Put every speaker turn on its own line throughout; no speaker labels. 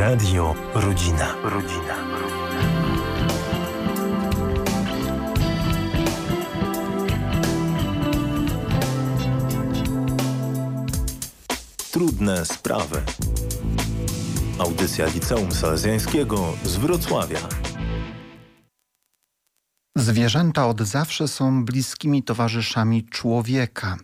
Radio Rodzina. Rodzina. Trudne sprawy. Audycja Liceum Salezjańskiego z Wrocławia.
Zwierzęta od zawsze są bliskimi towarzyszami człowieka.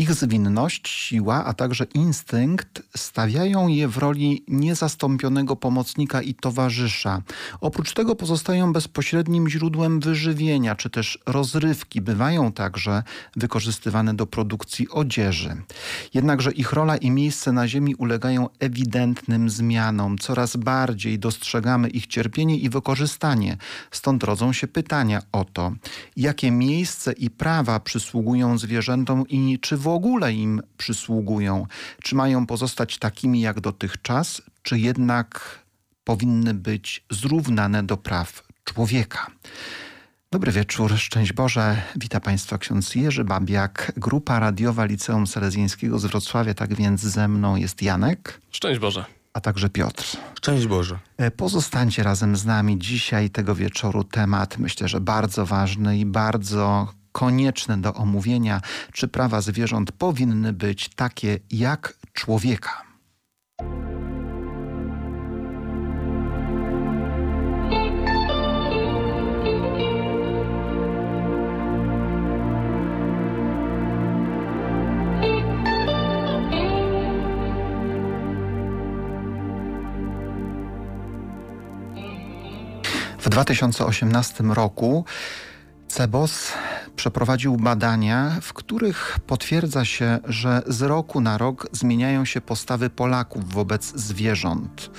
Ich zwinność, siła, a także instynkt stawiają je w roli niezastąpionego pomocnika i towarzysza. Oprócz tego pozostają bezpośrednim źródłem wyżywienia czy też rozrywki. Bywają także wykorzystywane do produkcji odzieży. Jednakże ich rola i miejsce na ziemi ulegają ewidentnym zmianom. Coraz bardziej dostrzegamy ich cierpienie i wykorzystanie. Stąd rodzą się pytania o to, jakie miejsce i prawa przysługują zwierzętom i czy w w ogóle im przysługują? Czy mają pozostać takimi jak dotychczas, czy jednak powinny być zrównane do praw człowieka? Dobry wieczór, szczęść Boże. Witam Państwa ksiądz Jerzy Babiak, grupa radiowa Liceum Salezjańskiego z Wrocławia. Tak więc ze mną jest Janek.
Szczęść Boże.
A także Piotr.
Szczęść Boże.
E, pozostańcie razem z nami. Dzisiaj tego wieczoru temat myślę, że bardzo ważny i bardzo konieczne do omówienia, czy prawa zwierząt powinny być takie jak człowieka. W 2018 roku CEBOS przeprowadził badania, w których potwierdza się, że z roku na rok zmieniają się postawy Polaków wobec zwierząt.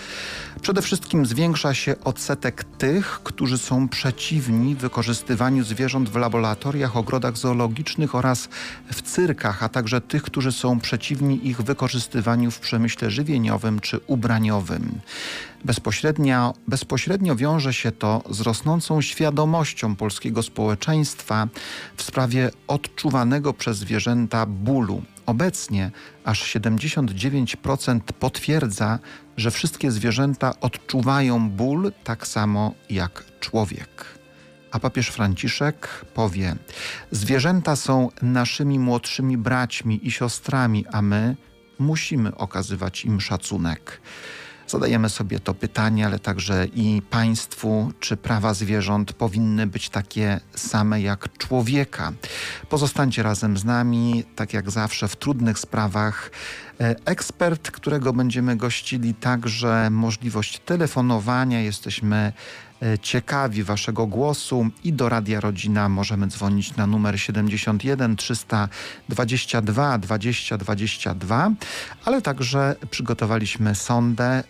Przede wszystkim zwiększa się odsetek tych, którzy są przeciwni wykorzystywaniu zwierząt w laboratoriach, ogrodach zoologicznych oraz w cyrkach, a także tych, którzy są przeciwni ich wykorzystywaniu w przemyśle żywieniowym czy ubraniowym. Bezpośrednio, bezpośrednio wiąże się to z rosnącą świadomością polskiego społeczeństwa w sprawie odczuwanego przez zwierzęta bólu. Obecnie aż 79% potwierdza, że wszystkie zwierzęta odczuwają ból tak samo jak człowiek. A papież Franciszek powie: Zwierzęta są naszymi młodszymi braćmi i siostrami, a my musimy okazywać im szacunek. Zadajemy sobie to pytanie, ale także i państwu, czy prawa zwierząt powinny być takie same jak człowieka. Pozostańcie razem z nami, tak jak zawsze, w trudnych sprawach. E, ekspert, którego będziemy gościli, także możliwość telefonowania. Jesteśmy ciekawi Waszego głosu i do Radia Rodzina możemy dzwonić na numer 71 322 20 22, ale także przygotowaliśmy sondę, e,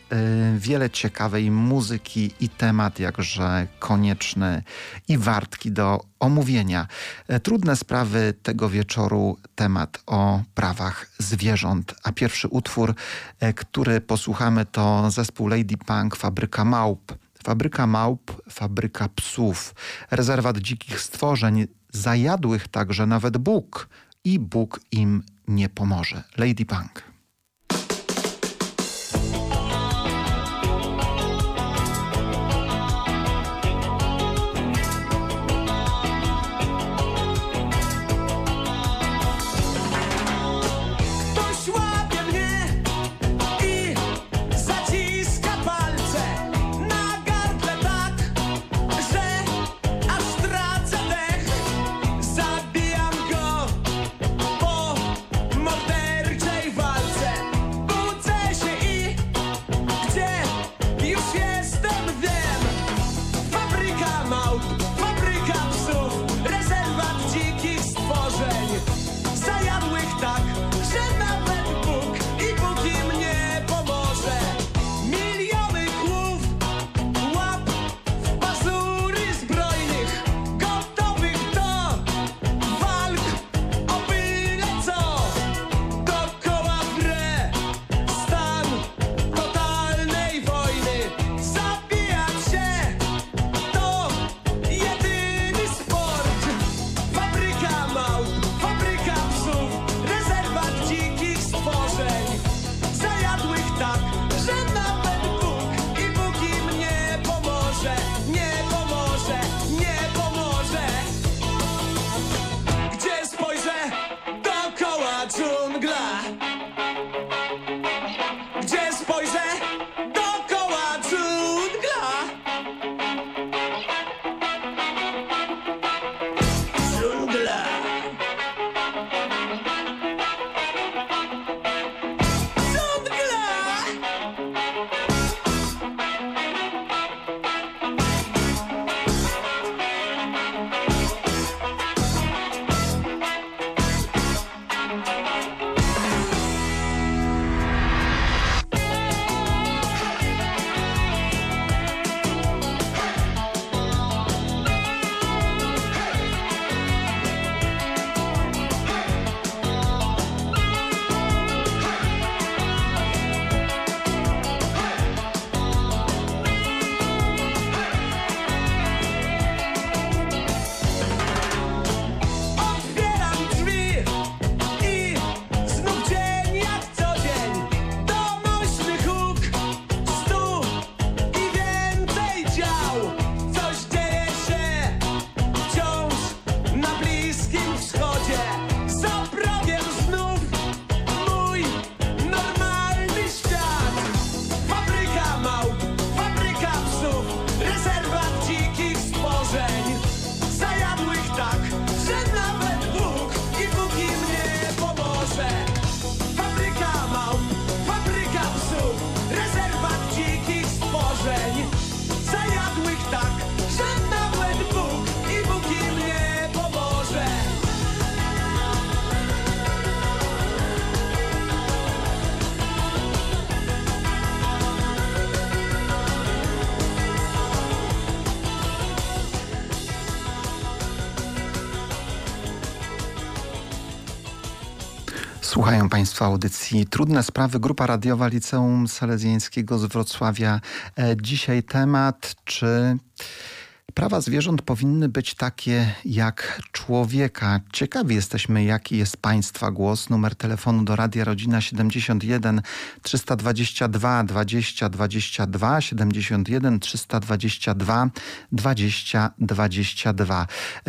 wiele ciekawej muzyki i temat jakże konieczny i wartki do omówienia. E, trudne sprawy tego wieczoru, temat o prawach zwierząt. A pierwszy utwór, który posłuchamy to zespół Lady Punk, Fabryka Małp. Fabryka małp, fabryka psów, rezerwat dzikich stworzeń, zajadłych także nawet Bóg i Bóg im nie pomoże. Lady Punk. Słuchają Państwo audycji Trudne Sprawy. Grupa radiowa Liceum Salezjańskiego z Wrocławia. E, dzisiaj temat, czy Prawa zwierząt powinny być takie jak człowieka. Ciekawi jesteśmy, jaki jest Państwa głos. Numer telefonu do Radia Rodzina 71 322 20 22 71 322 20 22.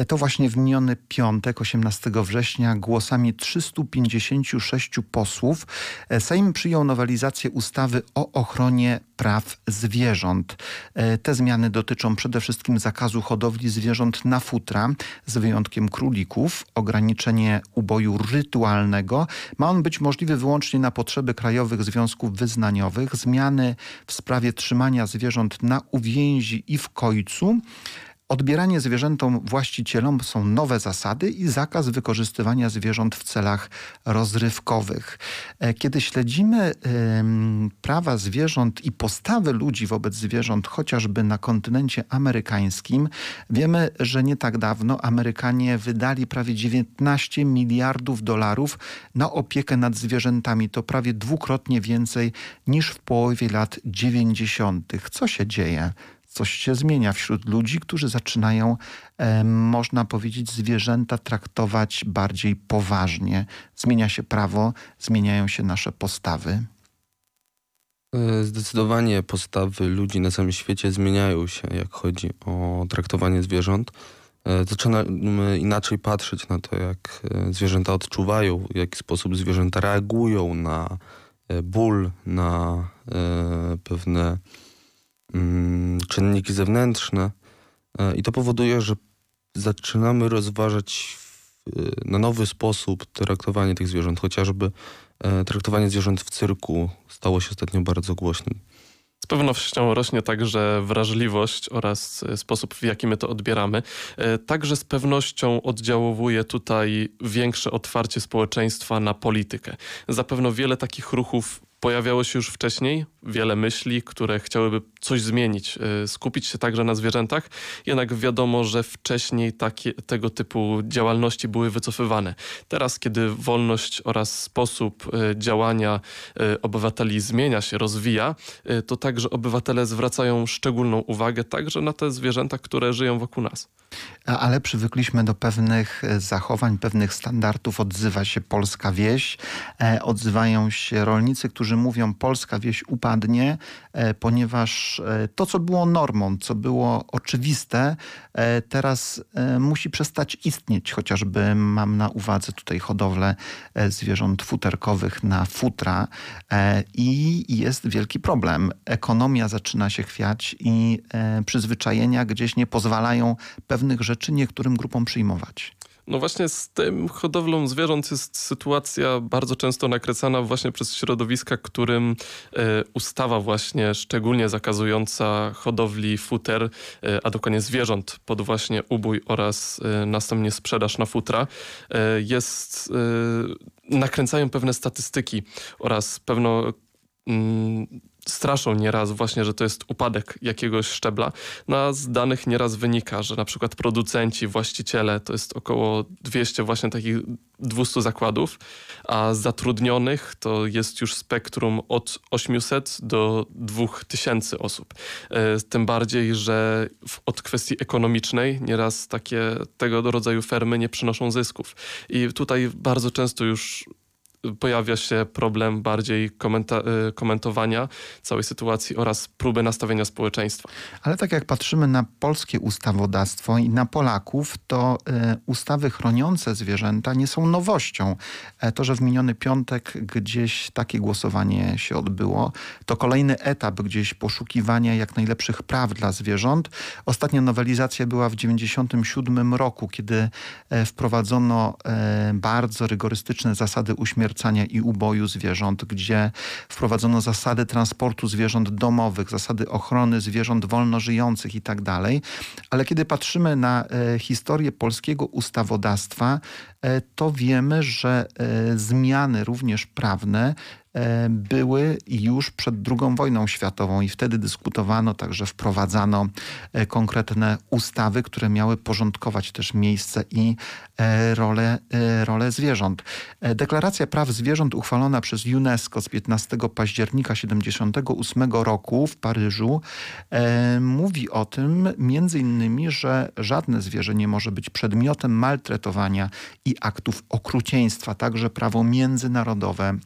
To właśnie w miniony piątek, 18 września, głosami 356 posłów e, Sejm przyjął nowelizację ustawy o ochronie praw zwierząt. E, te zmiany dotyczą przede wszystkim zakazu hodowli zwierząt na futra, z wyjątkiem królików, ograniczenie uboju rytualnego. Ma on być możliwy wyłącznie na potrzeby krajowych związków wyznaniowych, zmiany w sprawie trzymania zwierząt na uwięzi i w kojcu, Odbieranie zwierzętom właścicielom są nowe zasady i zakaz wykorzystywania zwierząt w celach rozrywkowych. E, kiedy śledzimy prawa zwierząt i postawy ludzi wobec zwierząt, chociażby na kontynencie amerykańskim, wiemy, że nie tak dawno Amerykanie wydali prawie 19 miliardów dolarów na opiekę nad zwierzętami. To prawie dwukrotnie więcej niż w połowie lat 90. Co się dzieje? Coś się zmienia wśród ludzi, którzy zaczynają, e, można powiedzieć, zwierzęta traktować bardziej poważnie. Zmienia się prawo, zmieniają się nasze postawy.
E, zdecydowanie postawy ludzi na całym świecie zmieniają się, jak chodzi o traktowanie zwierząt. E, zaczynamy inaczej patrzeć na to, jak e, zwierzęta odczuwają, w jaki sposób zwierzęta reagują na ból, na pewne czynniki zewnętrzne e, i to powoduje, że zaczynamy rozważać na nowy sposób traktowanie tych zwierząt. Chociażby e, traktowanie zwierząt w cyrku stało się ostatnio bardzo głośnym.
Z pewnością rośnie także wrażliwość oraz e, sposób, w jaki my to odbieramy. Także z pewnością oddziałuje tutaj większe otwarcie społeczeństwa na politykę. Zapewne wiele takich ruchów pojawiało się już wcześniej wiele myśli, które chciałyby coś zmienić, y, skupić się także na zwierzętach. Jednak wiadomo, że wcześniej takie, tego typu działalności były wycofywane. Teraz, kiedy wolność oraz sposób y, działania y, obywateli zmienia się, rozwija, to także obywatele zwracają szczególną uwagę także na te zwierzęta, które żyją wokół nas.
Ale przywykliśmy do pewnych zachowań, pewnych standardów. Odzywa się polska wieś, e, odzywają się rolnicy, którzy mówią polska wieś upadła odpadnie, e, ponieważ e, to, co było normą, co było oczywiste, e, teraz musi przestać istnieć. Chociażby mam na uwadze tutaj hodowlę zwierząt futerkowych na futra i jest wielki problem. Ekonomia zaczyna się chwiać i przyzwyczajenia gdzieś nie pozwalają pewnych rzeczy niektórym grupom przyjmować.
No właśnie z tym hodowlą zwierząt jest sytuacja bardzo często nakrecana właśnie przez środowiska, którym e, ustawa właśnie szczególnie zakazująca hodowli futer, e, a dokładnie zwierząt pod właśnie ubój oraz e, następnie sprzedaż na futra jest nakręcają pewne statystyki oraz pewno mm, straszą nieraz właśnie, że to jest upadek jakiegoś szczebla. No z danych nieraz wynika, że na przykład producenci, właściciele to jest około 200 właśnie takich 200 zakładów, a zatrudnionych to jest już spektrum od 800 do 2000 osób. E, tym bardziej, że od kwestii ekonomicznej nieraz takie tego rodzaju fermy nie przynoszą zysków. I tutaj bardzo często już pojawia się problem bardziej komenta y, komentowania całej sytuacji oraz próby nastawienia społeczeństwa.
Ale tak jak patrzymy na polskie ustawodawstwo i na Polaków, to y, ustawy chroniące zwierzęta nie są nowością. E, to, że w miniony piątek gdzieś takie głosowanie się odbyło, to kolejny etap gdzieś poszukiwania jak najlepszych praw dla zwierząt. Ostatnia nowelizacja była w 1997 roku, kiedy e, wprowadzono e, bardzo rygorystyczne zasady uśmiercenia i uboju zwierząt, gdzie wprowadzono zasady transportu zwierząt domowych, zasady ochrony zwierząt wolno żyjących i tak dalej. Ale kiedy patrzymy na e, historię polskiego ustawodawstwa, to wiemy, że zmiany również prawne E, były już przed II wojną światową i wtedy dyskutowano, także wprowadzano e, konkretne ustawy, które miały porządkować też miejsce i e, rolę, rolę zwierząt. Deklaracja Praw Zwierząt uchwalona przez UNESCO z 15 października 1978 roku w Paryżu mówi o tym między innymi, że żadne zwierzę nie może być przedmiotem maltretowania i aktów okrucieństwa, także prawo międzynarodowe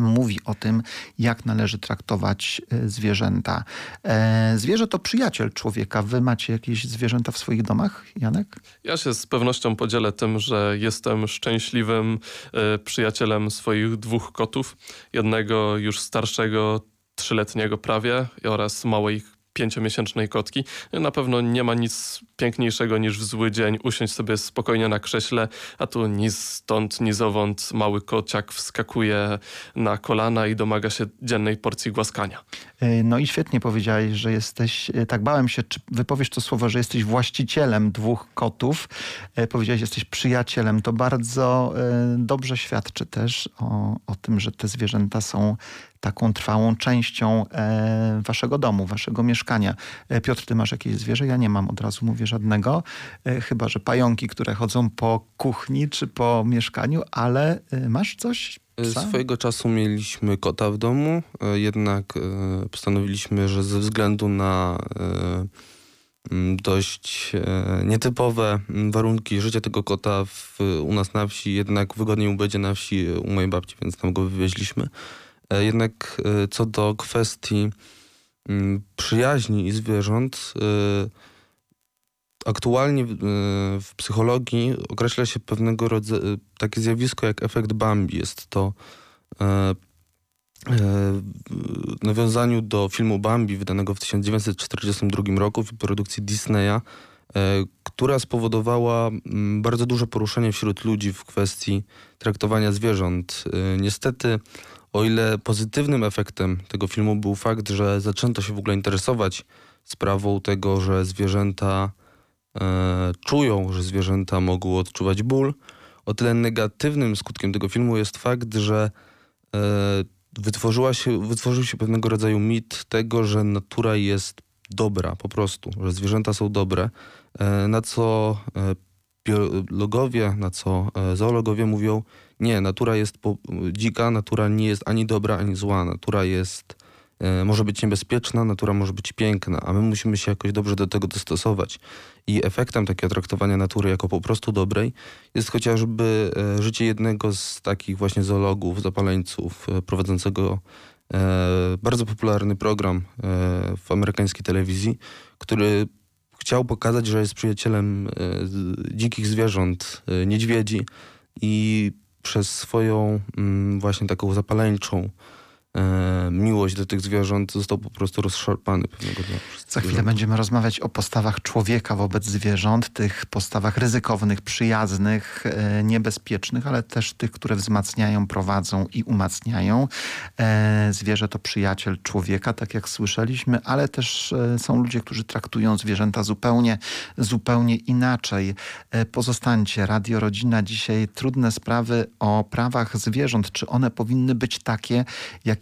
mówi o tym, jak należy traktować e, zwierzęta. E, zwierzę to przyjaciel człowieka. Wy macie jakieś zwierzęta w swoich domach, Janek?
Ja się z pewnością podzielę tym, że jestem szczęśliwym e, przyjacielem swoich dwóch kotów. Jednego już starszego, trzyletniego prawie oraz małej pięciomiesięcznej kotki. Na pewno nie ma nic piękniejszego niż w zły dzień usiąść sobie spokojnie na krześle, a tu ni stąd, ni zowąd mały kociak wskakuje na kolana i domaga się dziennej porcji głaskania.
E, no i świetnie powiedziałeś, że jesteś, e, tak bałem się, czy wypowiesz to słowo, że jesteś właścicielem dwóch kotów. E, powiedziałeś, jesteś przyjacielem. To bardzo dobrze świadczy też o, o tym, że te zwierzęta są taką trwałą częścią e, waszego domu, waszego mieszkania. E, Piotr, ty masz jakieś zwierzę? Ja nie mam, od razu mówię żadnego. E, chyba, że pająki, które chodzą po kuchni czy po mieszkaniu, ale masz coś?
Psa? Swojego czasu mieliśmy kota w domu, jednak postanowiliśmy, że ze względu na dość nietypowe warunki życia tego kota w, u nas na wsi, jednak wygodniej mu będzie na wsi u mojej babci, więc tam go wywieźliśmy. E, jednak e, co do kwestii mm, przyjaźni i zwierząt, e, aktualnie w psychologii określa się pewnego rodzaju takie zjawisko jak efekt Bambi. Jest to w nawiązaniu do filmu Bambi wydanego w 1942 roku w produkcji Disneya, która spowodowała mm, bardzo duże poruszenie wśród ludzi w kwestii traktowania zwierząt. Niestety o ile pozytywnym efektem tego filmu był fakt, że zaczęto się w ogóle interesować sprawą tego, że zwierzęta e, czują, że zwierzęta mogą odczuwać ból, o tyle negatywnym skutkiem tego filmu jest fakt, że e, wytworzyła się, wytworzył się pewnego rodzaju mit tego, że natura jest dobra po prostu, że zwierzęta są dobre, e, na co e, biologowie, na co e, zoologowie mówią, nie, natura jest dzika, natura nie jest ani dobra, ani zła. Natura jest, e, może być niebezpieczna, natura może być piękna, a my musimy się jakoś dobrze do tego dostosować. I efektem takiego traktowania natury jako po prostu dobrej jest chociażby e, życie jednego z takich właśnie zoologów, zapaleńców, prowadzącego bardzo popularny program w amerykańskiej telewizji, który chciał pokazać, że jest przyjacielem e, dzikich zwierząt, niedźwiedzi i przez swoją mm, właśnie taką zapaleńczą e, miłość do tych zwierząt został po prostu rozszarpany pewnego dnia.
Za chwilę będziemy rozmawiać o postawach człowieka wobec zwierząt, tych postawach ryzykownych, przyjaznych, e, niebezpiecznych, ale też tych, które wzmacniają, prowadzą i umacniają. E, zwierzę to przyjaciel człowieka, tak jak słyszeliśmy, ale też e, są ludzie, którzy traktują zwierzęta zupełnie, zupełnie inaczej. E, pozostańcie. Radio Rodzina dzisiaj trudne sprawy o prawach zwierząt. Czy one powinny być takie,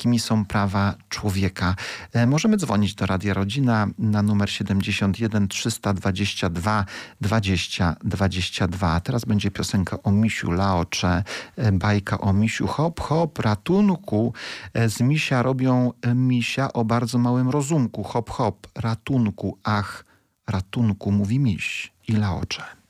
jakimi są prawa człowieka? E, możemy dzwonić do Radia Rodzina na numer 71 322 20 22. Teraz będzie piosenka o misiu Laocze, e, bajka o misiu hop hop, ratunku. E, z misia robią misia o bardzo małym rozumku. Hop hop, ratunku, ach, ratunku, mówi miś i Laocze.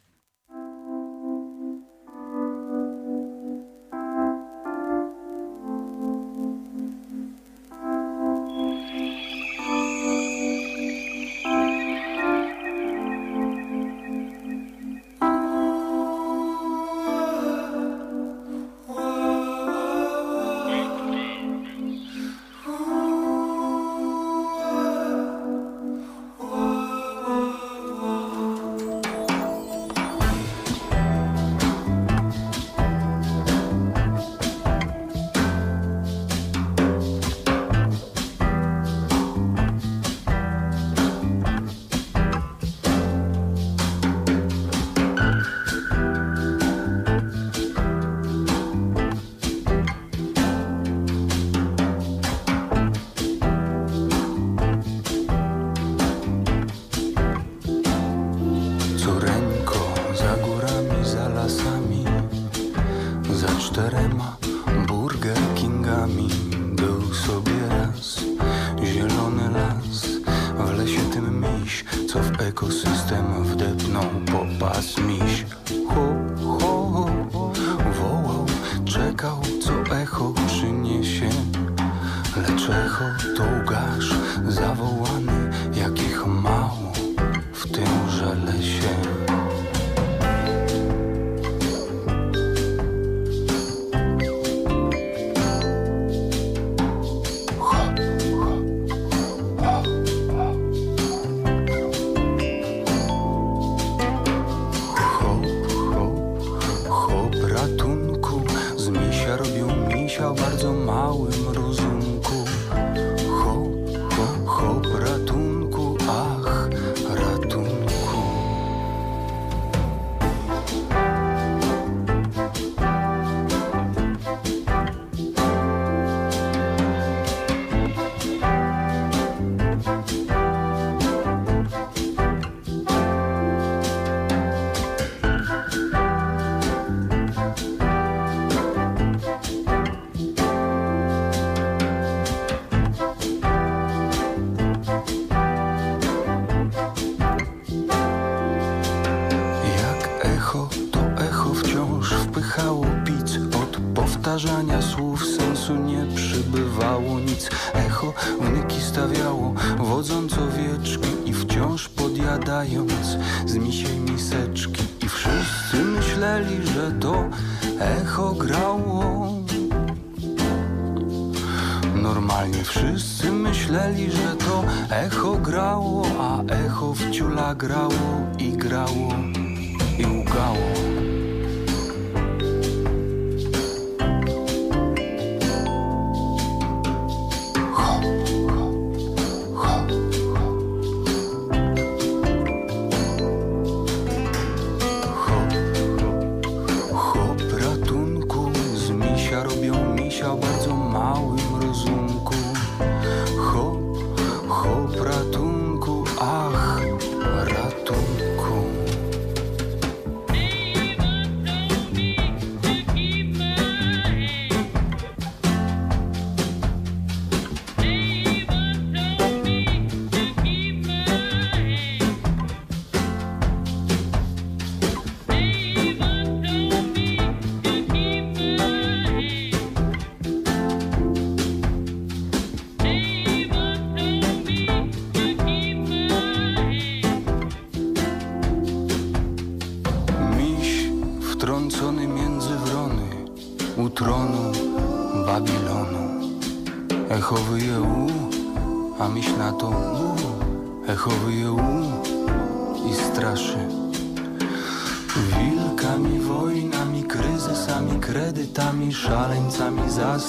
агра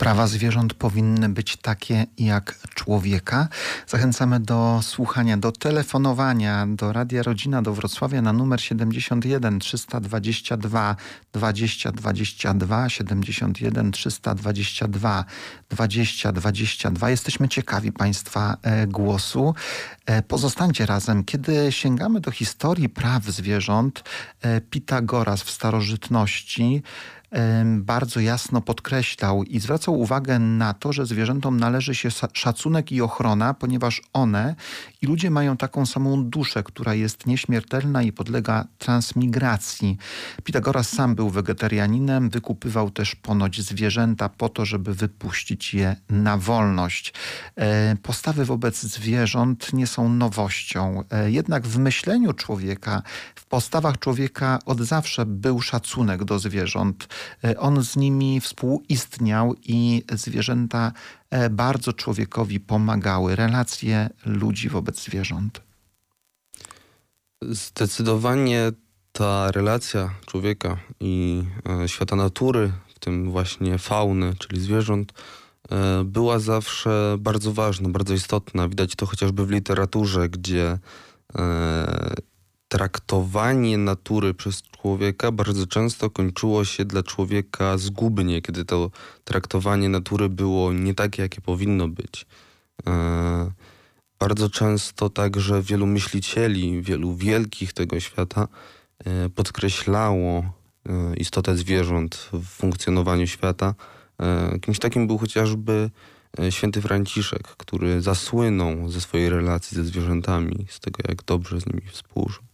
prawa zwierząt powinny być takie jak człowieka. Zachęcamy do słuchania, do telefonowania do Radia Rodzina do Wrocławia na numer 71 322 20 22 71 322 20 22. Jesteśmy ciekawi Państwa e, głosu. E, pozostańcie razem. Kiedy sięgamy do historii praw zwierząt, e, Pitagoras w starożytności bardzo jasno podkreślał i zwracał uwagę na to, że zwierzętom należy się szacunek i ochrona, ponieważ one i ludzie mają taką samą duszę, która jest nieśmiertelna i podlega transmigracji. Pitagoras sam był wegetarianinem, wykupywał też ponoć zwierzęta po to, żeby wypuścić je na wolność. E, postawy wobec zwierząt nie są nowością. E, jednak w myśleniu człowieka, w postawach człowieka od zawsze był szacunek do zwierząt. E, on z nimi współistniał i zwierzęta e, bardzo człowiekowi pomagały. Relacje ludzi wobec zwierząt.
Zdecydowanie ta relacja człowieka i e, świata natury, w tym właśnie fauny, czyli zwierząt, była zawsze bardzo ważna, bardzo istotna. Widać to chociażby w literaturze, gdzie traktowanie natury przez człowieka bardzo często kończyło się dla człowieka zgubnie, kiedy to traktowanie natury było nie takie, jakie powinno być. E, bardzo często także wielu myślicieli, wielu wielkich tego świata e, podkreślało e, istotę zwierząt w funkcjonowaniu świata. Kimś takim był chociażby święty Franciszek, który zasłynął ze swojej relacji ze zwierzętami, z tego jak dobrze z nimi współżył.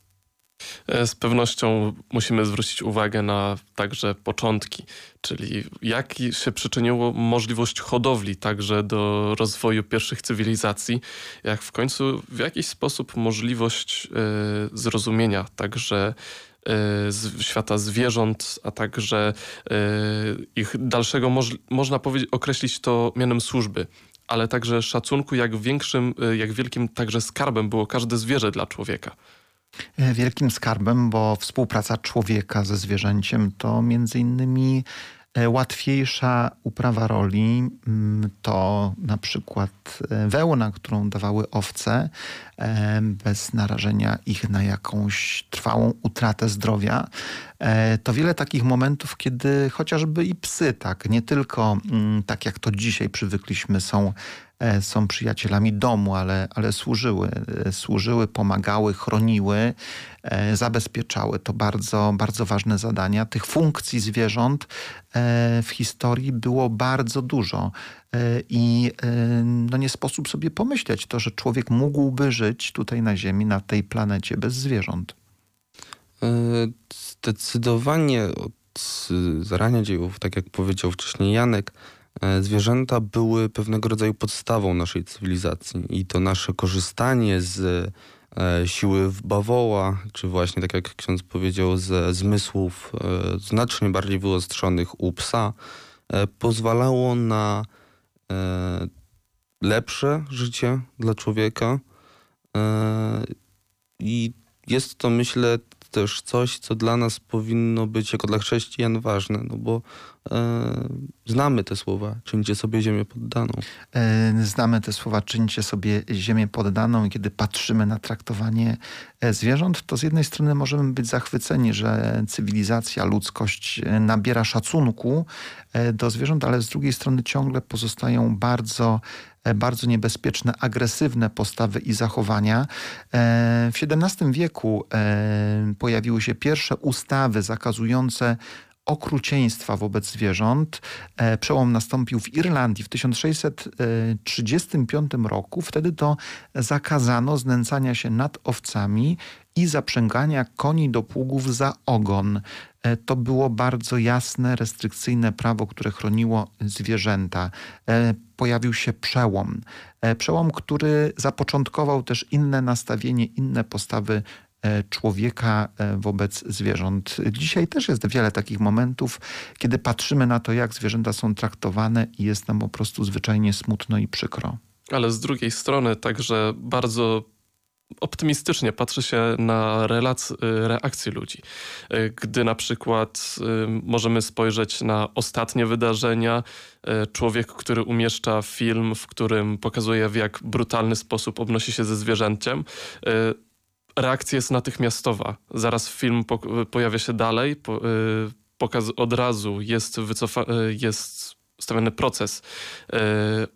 E, z pewnością musimy zwrócić uwagę na także początki, czyli jak się przyczyniło możliwość hodowli także do rozwoju pierwszych cywilizacji, jak w końcu w jakiś sposób możliwość y, zrozumienia także y, świata zwierząt, a także ich dalszego, moż, można powiedzieć, określić to mianem służby ale także szacunku, jak większym, jak wielkim także skarbem było każde zwierzę dla człowieka.
E, wielkim skarbem, bo współpraca człowieka ze zwierzęciem to między innymi e, łatwiejsza uprawa roli mm, to na przykład e, wełna, którą dawały owce, bez narażenia ich na jakąś trwałą utratę zdrowia. To wiele takich momentów, kiedy chociażby i psy, tak, nie tylko mm, tak jak to dzisiaj przywykliśmy, są są przyjacielami domu, ale, ale służyły, e, służyły, pomagały, chroniły, e, zabezpieczały. To bardzo, bardzo ważne zadania. Tych funkcji zwierząt w historii było bardzo dużo i no nie sposób sobie pomyśleć to, że człowiek mógłby żyć tutaj na Ziemi, na tej planecie bez zwierząt.
Zdecydowanie od zarania dziejów, tak jak powiedział wcześniej Janek, E, zwierzęta były pewnego rodzaju podstawą naszej cywilizacji i to nasze korzystanie z e, siły bawoła, czy właśnie tak jak ksiądz powiedział, ze zmysłów e, znacznie bardziej wyostrzonych u psa, pozwalało na lepsze życie dla człowieka. I jest to, myślę, też coś, co dla nas powinno być jako dla chrześcijan ważne, no bo e, znamy te słowa, czyńcie sobie ziemię poddaną.
E, znamy te słowa, czyńcie sobie ziemię poddaną i kiedy patrzymy na traktowanie e, zwierząt, to z jednej strony możemy być zachwyceni, że cywilizacja, ludzkość e, nabiera szacunku e, do zwierząt, ale z drugiej strony ciągle pozostają bardzo bardzo niebezpieczne, agresywne postawy i zachowania. E, w XVII wieku e, pojawiły się pierwsze ustawy zakazujące okrucieństwa wobec zwierząt. Przełom nastąpił w Irlandii w 1635 roku. Wtedy to zakazano znęcania się nad owcami i zaprzęgania koni do pługów za ogon. E, to było bardzo jasne, restrykcyjne prawo, które chroniło zwierzęta. E, pojawił się przełom. E, przełom, który zapoczątkował też inne nastawienie, inne postawy człowieka wobec zwierząt. Dzisiaj też jest wiele takich momentów, kiedy patrzymy na to, jak zwierzęta są traktowane i jest nam po prostu zwyczajnie smutno i przykro.
Ale z drugiej strony także bardzo optymistycznie patrzy się na relac, y, reakcje ludzi. Y, gdy na przykład y, możemy spojrzeć na ostatnie wydarzenia, człowiek, który umieszcza film, w którym pokazuje w jak brutalny sposób obnosi się ze zwierzęciem, reakcja jest natychmiastowa. Zaraz film pojawia się dalej, od razu jest, jest stawiany proces yy,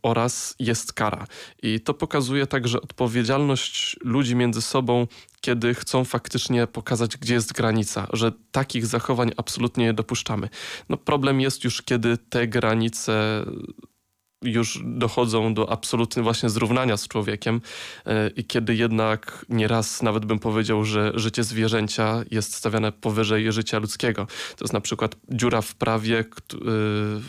oraz jest kara. I to pokazuje także odpowiedzialność ludzi między sobą, kiedy chcą faktycznie pokazać, gdzie jest granica, że takich zachowań absolutnie nie dopuszczamy. No problem jest już, kiedy te granice już dochodzą do absolutnie właśnie zrównania z człowiekiem e, i kiedy jednak nieraz nawet bym powiedział, że życie zwierzęcia jest stawiane powyżej życia ludzkiego. To jest na przykład dziura w prawie e,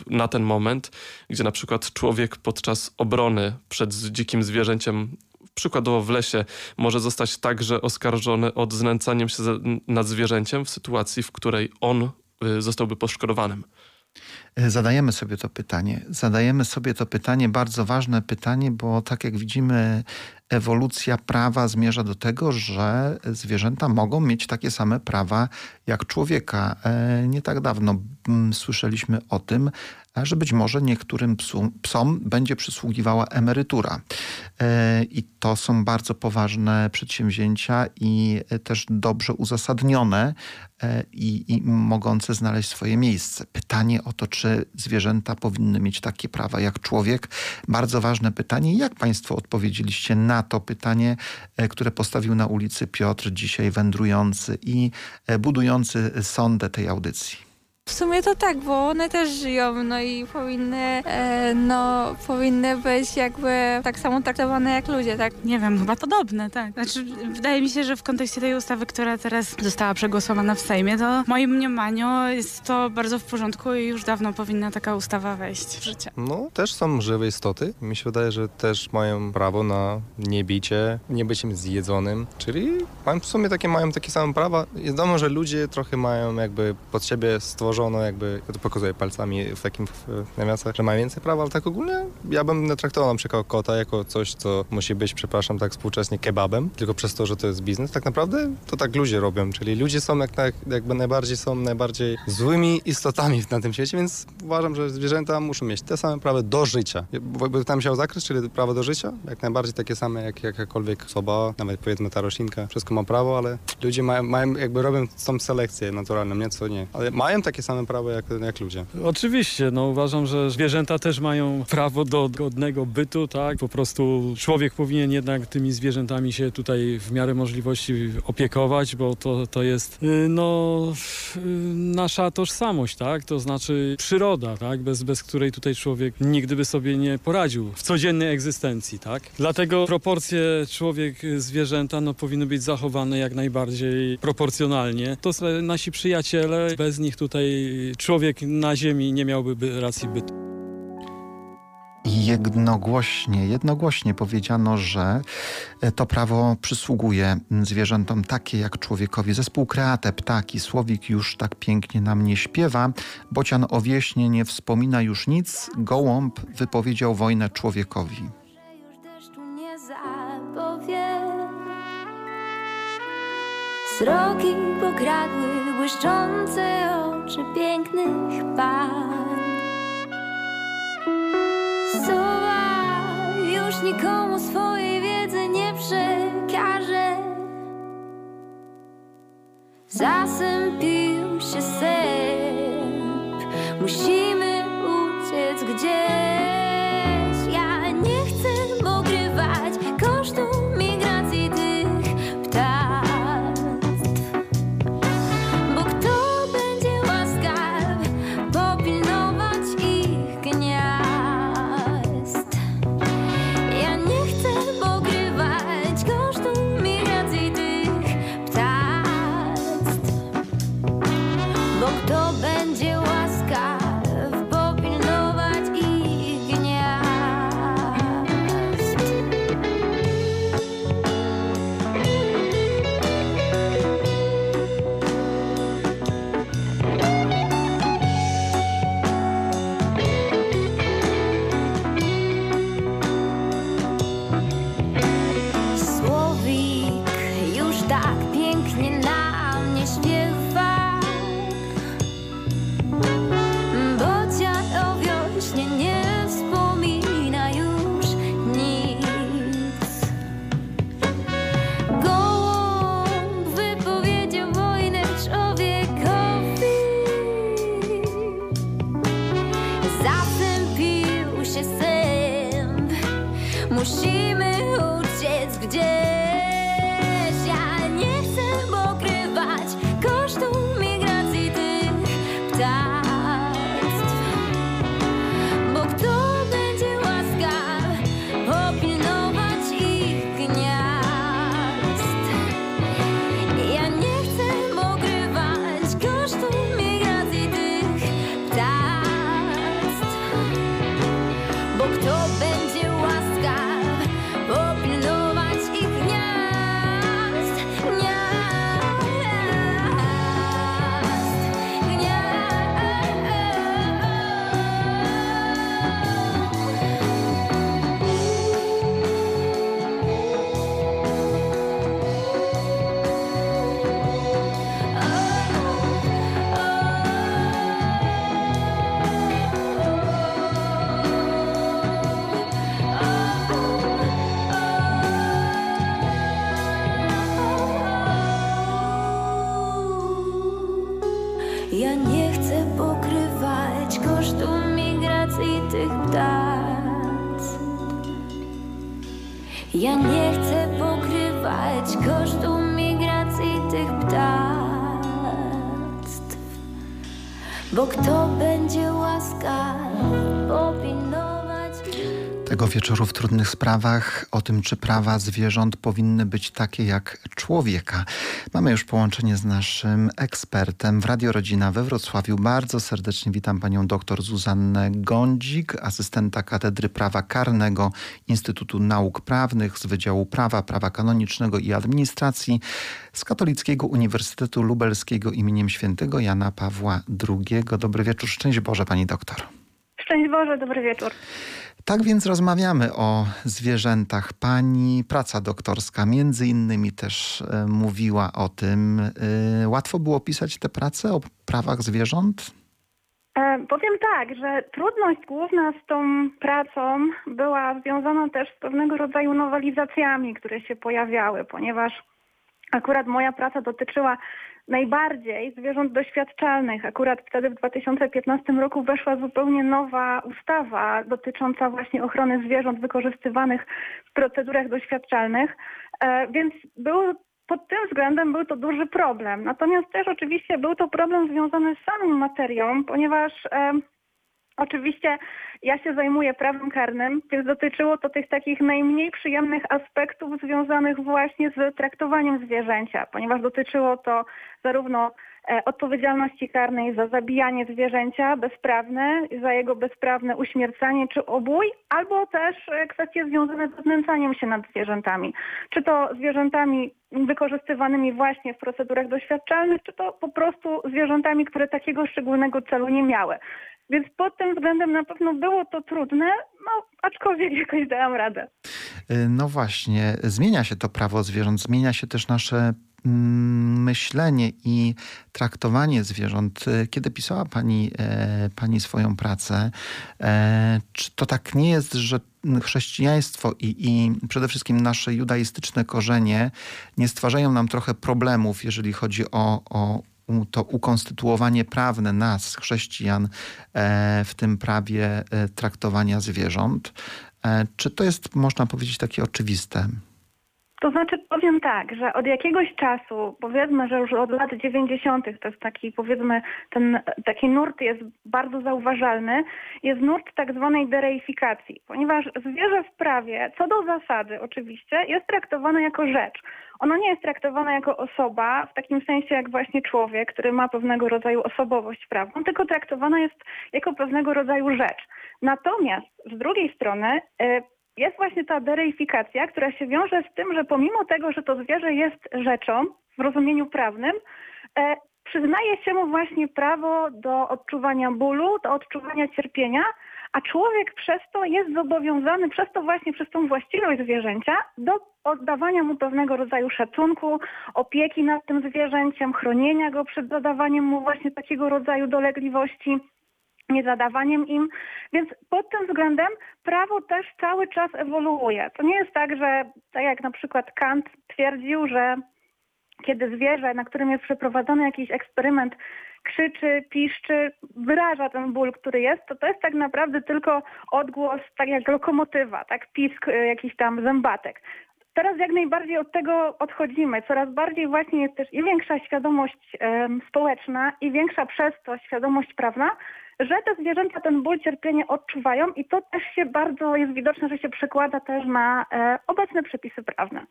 na ten moment, gdzie na przykład człowiek podczas obrony przed dzikim zwierzęciem przykładowo w lesie może zostać także oskarżony od znęcaniem się nad zwierzęciem w sytuacji, w której on e, zostałby poszkodowanym.
E, zadajemy sobie to pytanie. Zadajemy sobie to pytanie, bardzo ważne pytanie, bo tak jak widzimy, ewolucja prawa zmierza do tego, że zwierzęta mogą mieć takie same prawa jak człowieka. E, nie tak dawno słyszeliśmy o tym, że być może niektórym psom, psom będzie przysługiwała emerytura. E, I to są bardzo poważne przedsięwzięcia i też dobrze uzasadnione e, i, i mogące znaleźć swoje miejsce. Pytanie o to, czy zwierzęta powinny mieć takie prawa jak człowiek, bardzo ważne pytanie. Jak Państwo odpowiedzieliście na to pytanie, e, które postawił na ulicy Piotr, dzisiaj wędrujący i budujący sondę tej audycji?
W sumie to tak, bo one też żyją, no i powinny, e, no, powinny być jakby tak samo traktowane jak ludzie, tak?
Nie wiem, chyba podobne, tak. Znaczy, wydaje mi się, że w kontekście tej ustawy, która teraz została przegłosowana w Sejmie, to w moim mniemaniu jest to bardzo w porządku i już dawno powinna taka ustawa wejść w życie.
No, też są żywe istoty. Mi się wydaje, że też mają prawo na niebicie, nie być im zjedzonym, czyli mają w sumie takie, mają takie same prawa. Wiadomo, że ludzie trochę mają jakby pod siebie stworzone stworzono jakby, ja to pokazuję palcami w takim nawiasach, że ma więcej prawa, ale tak ogólnie ja bym traktował na przykład kota jako coś, co musi być, przepraszam, tak współcześnie kebabem, tylko przez to, że to jest biznes. Tak naprawdę to tak ludzie robią, czyli ludzie są jak, jakby najbardziej są najbardziej złymi istotami na tym świecie, więc uważam, że zwierzęta muszą mieć te same prawa do życia. Bo tam się zakres, czyli prawo do życia, jak najbardziej takie same jak jakakolwiek osoba, nawet powiedzmy ta roślinka, wszystko ma prawo, ale ludzie mają, mają jakby robią tą selekcję naturalną, nie co nie. Ale mają takie same prawo jak, jak ludzie.
Oczywiście, no uważam, że zwierzęta też mają prawo do godnego bytu, tak? Po prostu człowiek powinien jednak tymi zwierzętami się tutaj w miarę możliwości opiekować, bo to, to jest y, no y, nasza tożsamość, tak? To znaczy przyroda, tak? Bez, bez której tutaj człowiek nigdy by sobie nie poradził w codziennej egzystencji, tak? Dlatego proporcje człowiek-zwierzęta no, powinny być zachowane jak najbardziej proporcjonalnie. To są nasi przyjaciele, bez nich tutaj człowiek na ziemi nie miałby racji bytu.
Jednogłośnie, jednogłośnie powiedziano, że to prawo przysługuje zwierzętom takie jak człowiekowi. Zespół Kreate, Ptaki, Słowik już tak pięknie nam nie śpiewa. Bocian o wieśnie nie wspomina już nic. Gołąb wypowiedział wojnę człowiekowi.
Sroki pokradły błyszczące oczy pięknych pań. Sowa już nikomu swojej wiedzy nie przekaże Zasępił się sęp. Musimy
trudnych sprawach o tym, czy prawa zwierząt powinny być takie jak człowieka. Mamy już połączenie z naszym ekspertem w Radio Rodzina we Wrocławiu. Bardzo serdecznie witam panią dr Zuzannę Gądzik, asystenta Katedry Prawa Karnego Instytutu Nauk Prawnych z Wydziału Prawa, Prawa Kanonicznego i Administracji z Katolickiego Uniwersytetu Lubelskiego imieniem świętego Jana Pawła II. Dobry wieczór, szczęść Boże pani doktor.
Szczęść Boże, dobry wieczór.
Tak więc rozmawiamy o zwierzętach. Pani praca doktorska między innymi też e, mówiła o tym. E, łatwo było pisać tę pracę o prawach zwierząt?
E, powiem tak, że trudność główna z tą pracą była związana też z pewnego rodzaju nowelizacjami, które się pojawiały, ponieważ akurat moja praca dotyczyła najbardziej zwierząt doświadczalnych. Akurat wtedy w 2015 roku weszła zupełnie nowa ustawa dotycząca właśnie ochrony zwierząt wykorzystywanych w procedurach doświadczalnych, e, więc był pod tym względem był to duży problem. Natomiast też oczywiście był to problem związany z samą materią, ponieważ oczywiście ja się zajmuję prawem karnym, więc dotyczyło to tych takich najmniej przyjemnych aspektów związanych właśnie z traktowaniem zwierzęcia, ponieważ dotyczyło to zarówno e, odpowiedzialności karnej za zabijanie zwierzęcia bezprawne, za jego bezprawne uśmiercanie czy obój, albo też e, kwestie związane z znęcaniem się nad zwierzętami. Czy to zwierzętami wykorzystywanymi właśnie w procedurach doświadczalnych, czy to po prostu zwierzętami, które takiego szczególnego celu nie miały. Więc pod tym względem na pewno było to trudne, no aczkolwiek jakoś dałam radę.
Y, No właśnie, zmienia się to prawo zwierząt, zmienia się też nasze mm, myślenie i traktowanie zwierząt. Y, Kiedy pisała pani, e, pani swoją pracę, e, czy to tak nie jest, że chrześcijaństwo i, i przede wszystkim nasze judaistyczne korzenie nie stwarzają nam trochę problemów, jeżeli chodzi o, o to ukonstytuowanie prawne nas, chrześcijan, e, w tym prawie e, traktowania zwierząt. E, Czy to jest, można powiedzieć, takie oczywiste?
To znaczy powiem tak, że od jakiegoś czasu, powiedzmy, że już od lat 90. to jest taki, powiedzmy, ten taki nurt jest bardzo zauważalny, jest nurt tak zwanej dereifikacji, ponieważ zwierzę w prawie, co do zasady oczywiście, jest traktowane jako rzecz. Ono nie jest traktowane jako osoba, w takim sensie jak właśnie człowiek, który ma pewnego rodzaju osobowość prawną, tylko traktowana jest jako pewnego rodzaju rzecz. Natomiast z drugiej strony y, jest właśnie ta dereifikacja, która się wiąże z tym, że pomimo tego, że to zwierzę jest rzeczą w rozumieniu prawnym, e, przyznaje się mu właśnie prawo do odczuwania bólu, do odczuwania cierpienia, a człowiek przez to jest zobowiązany, przez to właśnie, przez tą właściwość zwierzęcia, do oddawania mu pewnego rodzaju szacunku, opieki nad tym zwierzęciem, chronienia go przed zadawaniem mu właśnie takiego rodzaju dolegliwości nie zadawaniem im. Więc pod tym względem prawo też cały czas ewoluuje. To nie jest tak, że tak jak na przykład Kant twierdził, że kiedy zwierzę, na którym jest przeprowadzony jakiś eksperyment, krzyczy, piszczy, wyraża ten ból, który jest, to to jest tak naprawdę tylko odgłos, tak jak lokomotywa, tak pisk y, jakiś tam zębatek. Teraz jak najbardziej od tego odchodzimy. Coraz bardziej właśnie jest też i większa świadomość um, społeczna i większa przez to świadomość prawna, że te zwierzęta ten ból, cierpienie odczuwają i to też się bardzo jest widoczne, że się przekłada też na e, obecne przepisy prawne.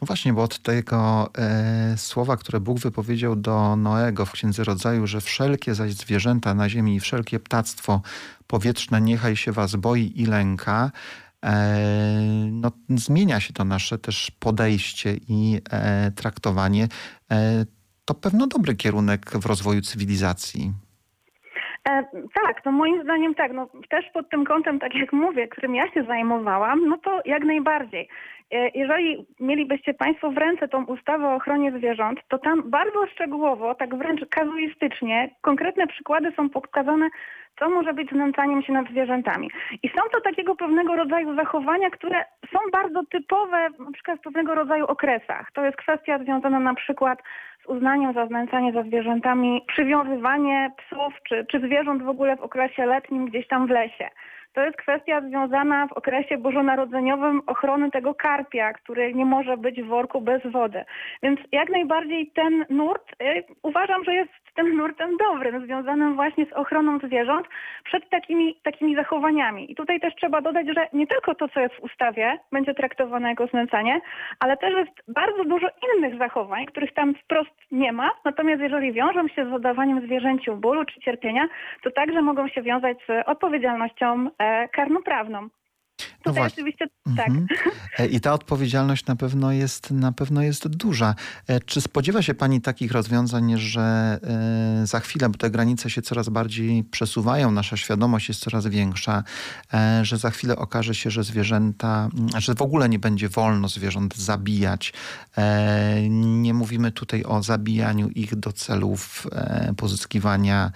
No właśnie, bo od tego e, słowa, które Bóg wypowiedział do Noego w Księdze Rodzaju, że wszelkie zaś zwierzęta na ziemi i wszelkie ptactwo powietrzne niechaj się was boi i lęka, e, no, zmienia się to nasze też podejście i e, traktowanie. E, to pewno dobry kierunek w rozwoju cywilizacji.
E, tak, to moim zdaniem tak. No, też pod tym kątem, tak jak mówię, którym ja się zajmowałam, no to jak najbardziej. E, jeżeli mielibyście Państwo w ręce tą ustawę o ochronie zwierząt, to tam bardzo szczegółowo, tak wręcz kazuistycznie, konkretne przykłady są pokazane, co może być znęcaniem się nad zwierzętami. I są to takiego pewnego rodzaju zachowania, które są bardzo typowe na przykład w pewnego rodzaju okresach. To jest kwestia związana na przykład uznaniem za znęcanie za zwierzętami, przywiązywanie psów czy, czy zwierząt w ogóle w okresie letnim gdzieś tam w lesie. To jest kwestia związana w okresie bożonarodzeniowym ochrony tego karpia, który nie może być w worku bez wody. Więc jak najbardziej ten nurt y, uważam, że jest tym nurtem dobrym, związanym właśnie z ochroną zwierząt przed takimi, takimi zachowaniami. I tutaj też trzeba dodać, że nie tylko to, co jest w ustawie, będzie traktowane jako znęcanie, ale też jest bardzo dużo innych zachowań, których tam wprost nie ma. Natomiast jeżeli wiążą się z zadawaniem zwierzęciu bólu czy cierpienia, to także mogą się wiązać z odpowiedzialnością e, karnoprawną.
No Tutaj oczywiście tak. Mhm. E, I ta odpowiedzialność na pewno jest na pewno jest duża. E, czy spodziewa się Pani takich rozwiązań, że e, za chwilę, bo te granice się coraz bardziej przesuwają, nasza świadomość jest coraz większa, że za chwilę okaże się, że zwierzęta, że w ogóle nie będzie wolno zwierząt zabijać. Nie mówimy tutaj o zabijaniu ich do celów pozyskiwania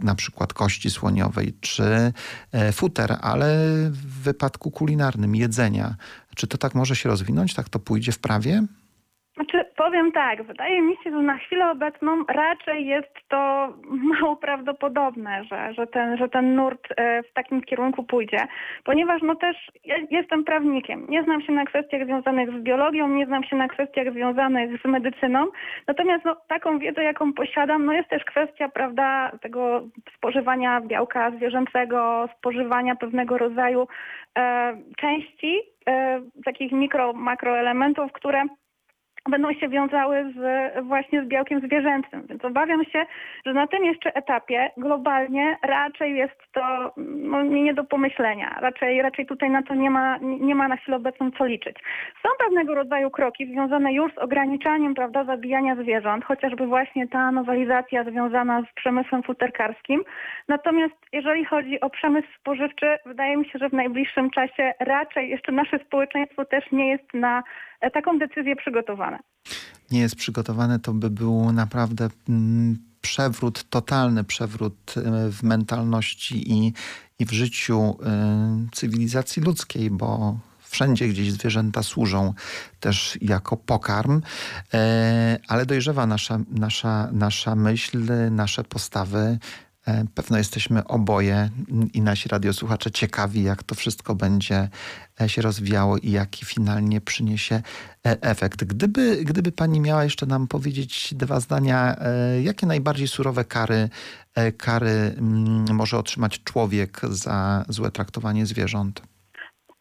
na przykład kości słoniowej czy e, futer, ale w wypadku kulinarnym jedzenia. Czy to tak może się rozwinąć? Tak to pójdzie w prawie?
Znaczy, powiem tak, wydaje mi się, że na chwilę obecną raczej jest to mało prawdopodobne, że, że, ten, że ten nurt e, w takim kierunku pójdzie, ponieważ no też ja jestem prawnikiem. Nie znam się na kwestiach związanych z biologią, nie znam się na kwestiach związanych z medycyną, natomiast no, taką wiedzę, jaką posiadam, no jest też kwestia, prawda, tego spożywania białka zwierzęcego, spożywania pewnego rodzaju e, części, e, takich mikro, makroelementów, które będą się wiązały z, właśnie z białkiem zwierzęcym. Więc obawiam się, że na tym jeszcze etapie globalnie raczej jest to no, nie do pomyślenia. Raczej, raczej tutaj na to nie ma, nie ma na chwilę obecną co liczyć. Są pewnego rodzaju kroki związane już z ograniczaniem prawda, zabijania zwierząt, chociażby właśnie ta nowelizacja związana z przemysłem futerkarskim. Natomiast jeżeli chodzi o przemysł spożywczy, wydaje mi się, że w najbliższym czasie raczej jeszcze nasze społeczeństwo też nie jest na taką decyzję przygotowane.
Nie jest przygotowane, to by był naprawdę mm, przewrót, totalny przewrót e, w mentalności i, i w życiu e, cywilizacji ludzkiej, bo wszędzie gdzieś zwierzęta służą też jako pokarm, ale dojrzewa nasza, nasza, nasza myśl, nasze postawy E, pewno jesteśmy oboje i nasi radiosłuchacze ciekawi, jak to wszystko będzie e, się rozwijało i jaki finalnie przyniesie e, efekt. Gdyby, gdyby pani miała jeszcze nam powiedzieć dwa zdania, jakie najbardziej surowe kary, kary mm, może otrzymać człowiek za złe traktowanie zwierząt?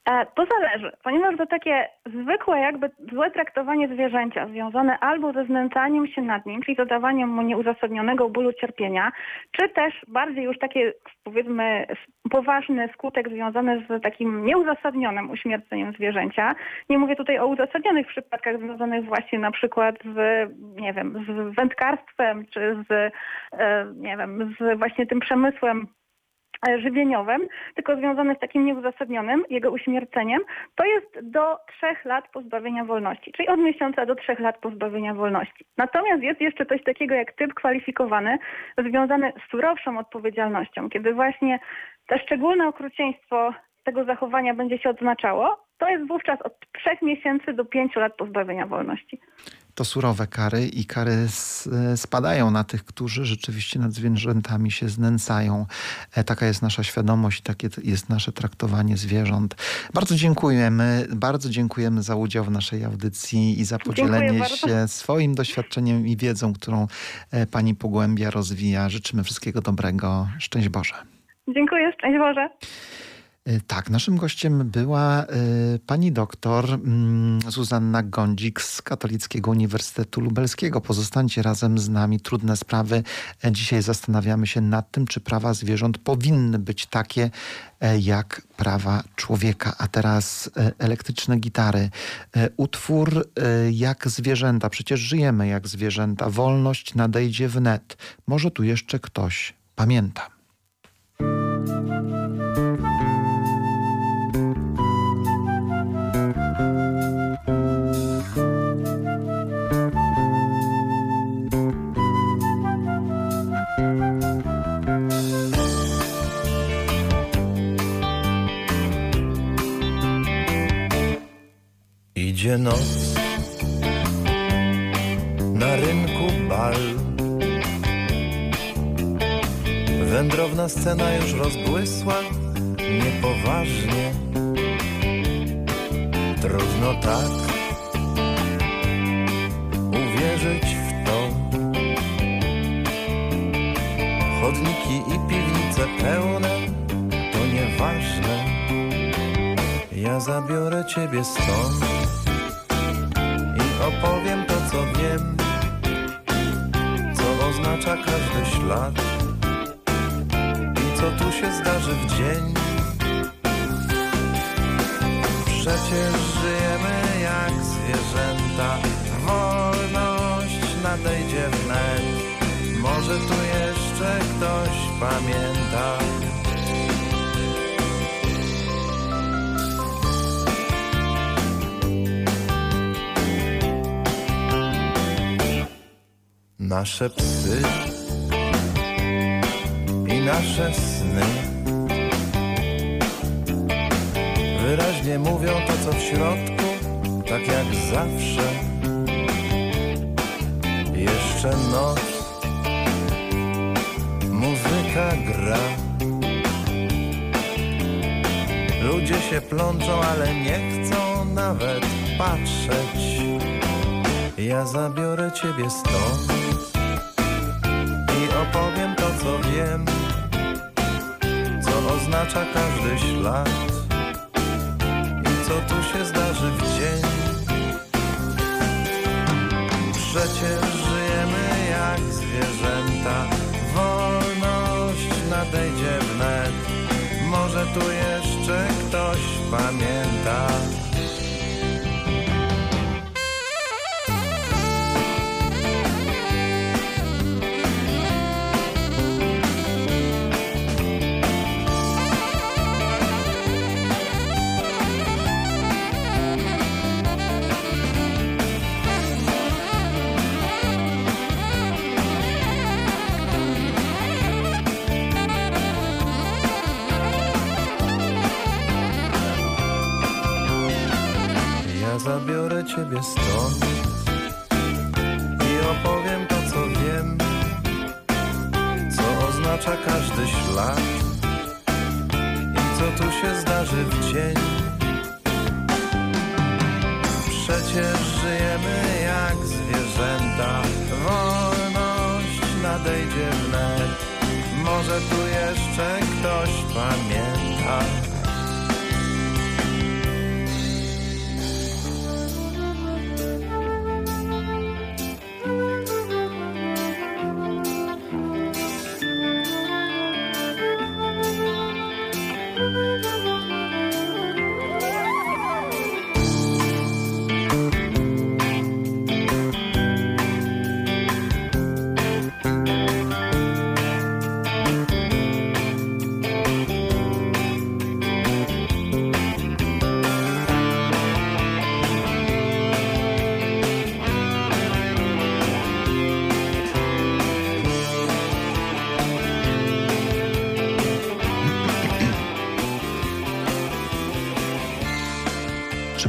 E, to zależy, ponieważ to takie zwykłe jakby złe traktowanie zwierzęcia związane albo ze znęcaniem się nad nim, czyli zadawaniem mu nieuzasadnionego bólu cierpienia, czy też bardziej już takie powiedzmy poważny skutek związany z takim nieuzasadnionym uśmierceniem zwierzęcia. Nie mówię tutaj o uzasadnionych przypadkach związanych właśnie na przykład z, nie wiem, z wędkarstwem, czy z, e, nie wiem, z właśnie tym przemysłem żywieniowym, tylko związane z takim nieuzasadnionym jego uśmierceniem, to jest do trzech lat pozbawienia wolności, czyli od miesiąca do trzech lat pozbawienia wolności. Natomiast jest jeszcze coś takiego jak typ kwalifikowany, związany z surowszą odpowiedzialnością, kiedy właśnie to szczególne okrucieństwo tego zachowania będzie się odznaczało, to jest wówczas od trzech miesięcy do pięciu lat pozbawienia wolności.
To surowe kary i kary spadają na tych, którzy rzeczywiście nad zwierzętami się znęcają. E, taka jest nasza świadomość, takie jest nasze traktowanie zwierząt. Bardzo dziękujemy, bardzo dziękujemy za udział w naszej audycji i za podzielenie się swoim doświadczeniem i wiedzą, którą e, pani pogłębia, rozwija. Życzymy wszystkiego dobrego. Szczęść Boże.
Dziękuję, szczęść Boże.
E, tak, naszym gościem była y, pani doktor y, Zuzanna Gądzik z Katolickiego Uniwersytetu Lubelskiego. Pozostańcie razem z nami. Trudne sprawy. E, dzisiaj zastanawiamy się nad tym, czy prawa zwierząt powinny być takie e, jak prawa człowieka. A teraz e, elektryczne gitary. E, utwór e, jak zwierzęta. Przecież żyjemy jak zwierzęta. Wolność nadejdzie wnet. Może tu jeszcze ktoś pamięta.
Idzie noc, na rynku bal. Wędrowna scena już rozbłysła, niepoważnie. Trudno tak uwierzyć w to. Chodniki i piwnice pełne, to nieważne. Ja zabiorę ciebie stąd opowiem to, co wiem, co oznacza każdy ślad i co tu się zdarzy w dzień. Przecież żyjemy jak zwierzęta, wolność nadejdzie wnet. Może tu jeszcze ktoś pamięta. Nasze psy i nasze sny. Wyraźnie mówią to, co w środku, tak jak zawsze. Jeszcze noc, muzyka gra. Ludzie się plączą, ale nie chcą nawet patrzeć. Ja zabiorę ciebie stąd opowiem to, co wiem, co oznacza każdy ślad i co tu się zdarzy w dzień. Przecież żyjemy jak zwierzęta, wolność nadejdzie wnet. Może tu jeszcze ktoś pamięta.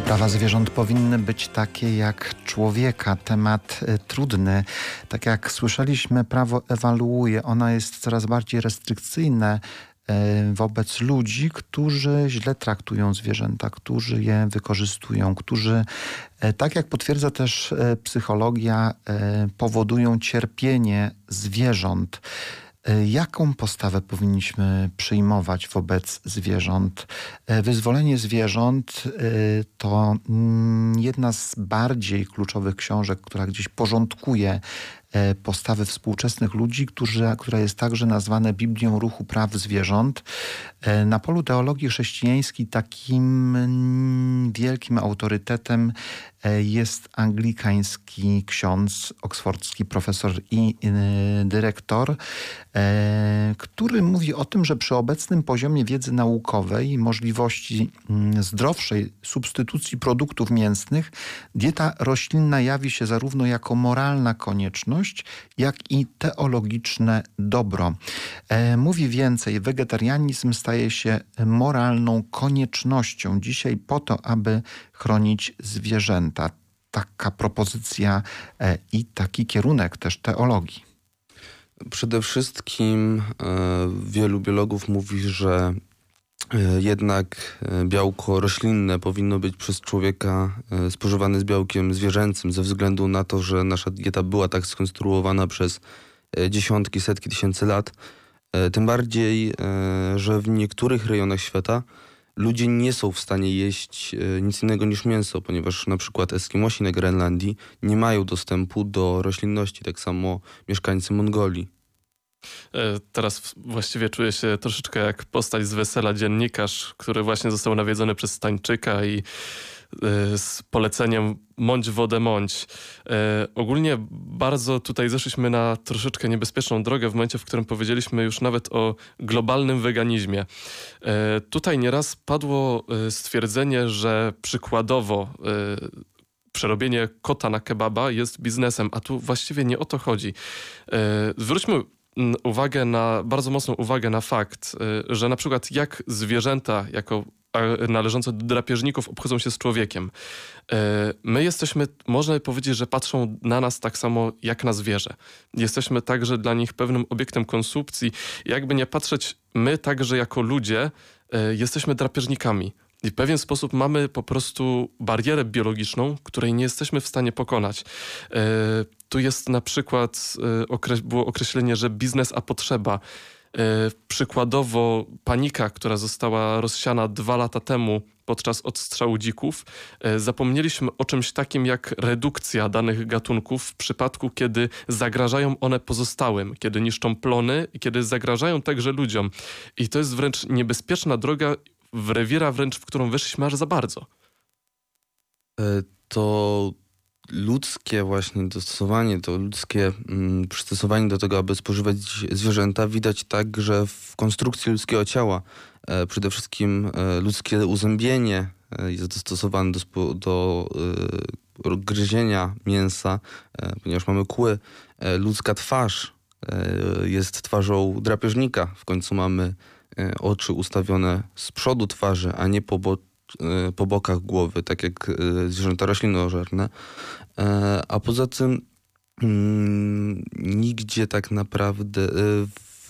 Prawa zwierząt powinny być takie jak człowieka? Temat y, trudny. Tak jak słyszeliśmy, prawo ewaluuje. Ono jest coraz bardziej restrykcyjne y, wobec ludzi, którzy źle traktują zwierzęta, którzy je wykorzystują, którzy, y, tak jak potwierdza też psychologia, powodują cierpienie zwierząt. Y, Jaką postawę powinniśmy przyjmować wobec zwierząt? Y, Wyzwolenie zwierząt y, to mm, jedna z bardziej kluczowych książek, która gdzieś porządkuje e, postawy współczesnych ludzi, którzy, która jest także nazwana Biblią Ruchu Praw Zwierząt. E, Na polu teologii chrześcijańskiej takim mm, wielkim autorytetem e, jest anglikański ksiądz, oksfordzki profesor i y, dyrektor, e, który mówi o tym, że przy obecnym poziomie wiedzy naukowej i możliwości mm, zdrowszej substytucji produktów mięsnych, dieta roślinna jawi się zarówno jako moralna konieczność, jak i teologiczne dobro. E, Mówi więcej, wegetarianizm staje się moralną koniecznością dzisiaj po to, aby chronić zwierzęta. Taka propozycja e, i taki kierunek też teologii.
Przede wszystkim e, wielu biologów mówi, że e, jednak białko roślinne powinno być przez człowieka spożywane z białkiem zwierzęcym ze względu na to, że nasza dieta była tak skonstruowana przez dziesiątki, setki tysięcy lat. Tym bardziej, że w niektórych rejonach świata ludzie nie są w stanie jeść e, nic innego niż mięso, ponieważ na przykład Eskimosi na Grenlandii nie mają dostępu do roślinności, tak samo mieszkańcy Mongolii.
E, Teraz właściwie czuję się troszeczkę jak postać z wesela dziennikarz, który właśnie został nawiedzony przez Stańczyka i z poleceniem mądź wodę mądź. E, ogólnie bardzo tutaj zeszliśmy na troszeczkę niebezpieczną drogę w momencie, w którym powiedzieliśmy już nawet o globalnym weganizmie. E, tutaj nieraz padło stwierdzenie, że przykładowo przerobienie kota na kebaba jest biznesem, a tu właściwie nie o to chodzi. Zwróćmy mm, uwagę na, bardzo mocną uwagę na fakt, y, że na przykład jak zwierzęta jako należące do drapieżników obchodzą się z człowiekiem. Y, My jesteśmy, można powiedzieć, że patrzą na nas tak samo jak na zwierzę. Jesteśmy także dla nich pewnym obiektem konsumpcji. Jakby nie patrzeć, my także jako ludzie y, jesteśmy drapieżnikami. I w pewien sposób mamy po prostu barierę biologiczną, której nie jesteśmy w stanie pokonać. E, tu jest na przykład, e, było określenie, że biznes a potrzeba. E, przykładowo panika, która została rozsiana dwa lata temu podczas odstrzału dzików, e, zapomnieliśmy o czymś takim jak redukcja danych gatunków w przypadku, kiedy zagrażają one pozostałym, kiedy niszczą plony kiedy zagrażają także ludziom. I to jest wręcz niebezpieczna droga w rewira wręcz, w którą weszliśmy aż za bardzo.
E, To ludzkie właśnie dostosowanie, to ludzkie mm, przystosowanie do tego, aby spożywać zwierzęta widać także w konstrukcji ludzkiego ciała. E, Przede wszystkim e, ludzkie uzębienie e, jest dostosowane do, do gryzienia mięsa, ponieważ mamy kły. Ludzka twarz jest twarzą drapieżnika. W końcu mamy oczy ustawione z przodu twarzy, a nie po, bo, po bokach głowy, tak jak e, zwierzęta roślinożerne. E, A poza tym mm, nigdzie tak naprawdę e,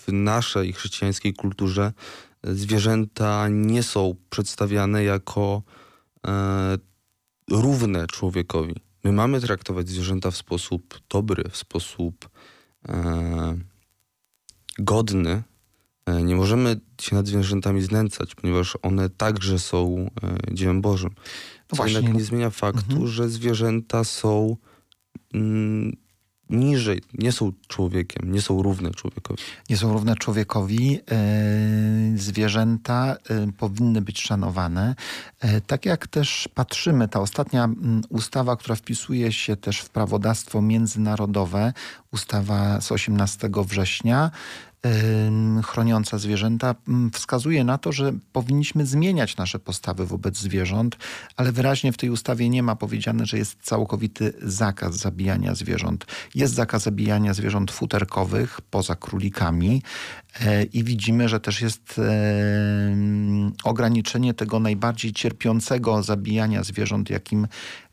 w naszej chrześcijańskiej kulturze zwierzęta nie są przedstawiane jako e, równe człowiekowi. My mamy traktować zwierzęta w sposób dobry, w sposób e, godny. E, Nie możemy się nad zwierzętami znęcać, ponieważ one także są e, dziełem Bożym.
No
Co jednak
właśnie.
nie zmienia faktu,
Mhm.
że zwierzęta są mm, niżej, nie są człowiekiem, nie są równe człowiekowi.
nie są równe człowiekowi. E, Zwierzęta powinny być szanowane. Tak jak też patrzymy, ta ostatnia mm, ustawa, która wpisuje się też w prawodawstwo międzynarodowe, ustawa z 18 września, chroniąca zwierzęta wskazuje na to, że powinniśmy zmieniać nasze postawy wobec zwierząt, ale wyraźnie w tej ustawie nie ma powiedziane, że jest całkowity zakaz zabijania zwierząt. Jest zakaz zabijania zwierząt futerkowych poza królikami e, i widzimy, że też jest ograniczenie tego najbardziej cierpiącego zabijania zwierząt, jakim,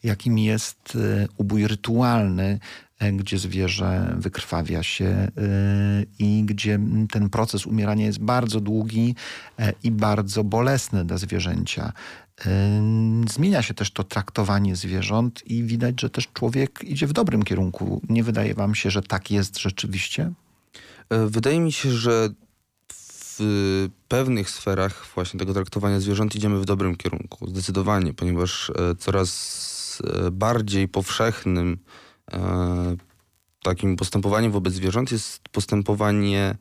jakim jest e, ubój rytualny, gdzie zwierzę wykrwawia się e, i gdzie ten proces umierania jest bardzo długi e, i bardzo bolesny dla zwierzęcia. Zmienia się też to traktowanie zwierząt i widać, że też człowiek idzie w dobrym kierunku. Nie wydaje wam się, że tak jest rzeczywiście?
Wydaje mi się, że w pewnych sferach właśnie tego traktowania zwierząt idziemy w dobrym kierunku, zdecydowanie, ponieważ coraz bardziej powszechnym E, takim postępowaniem wobec zwierząt jest postępowanie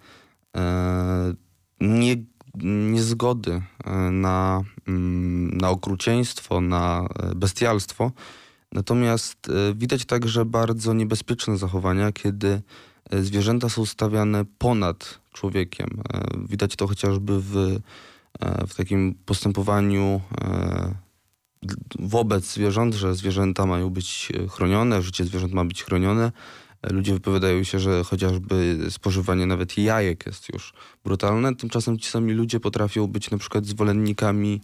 e, nie, niezgody e, na, mm, na okrucieństwo, na bestialstwo. Natomiast widać także bardzo niebezpieczne zachowania, kiedy zwierzęta są stawiane ponad człowiekiem. Widać to chociażby w, w takim postępowaniu wobec zwierząt, że zwierzęta mają być e, chronione, życie zwierząt ma być chronione. E, ludzie wypowiadają się, że chociażby spożywanie nawet jajek jest już brutalne. Tymczasem ci sami ludzie potrafią być na przykład zwolennikami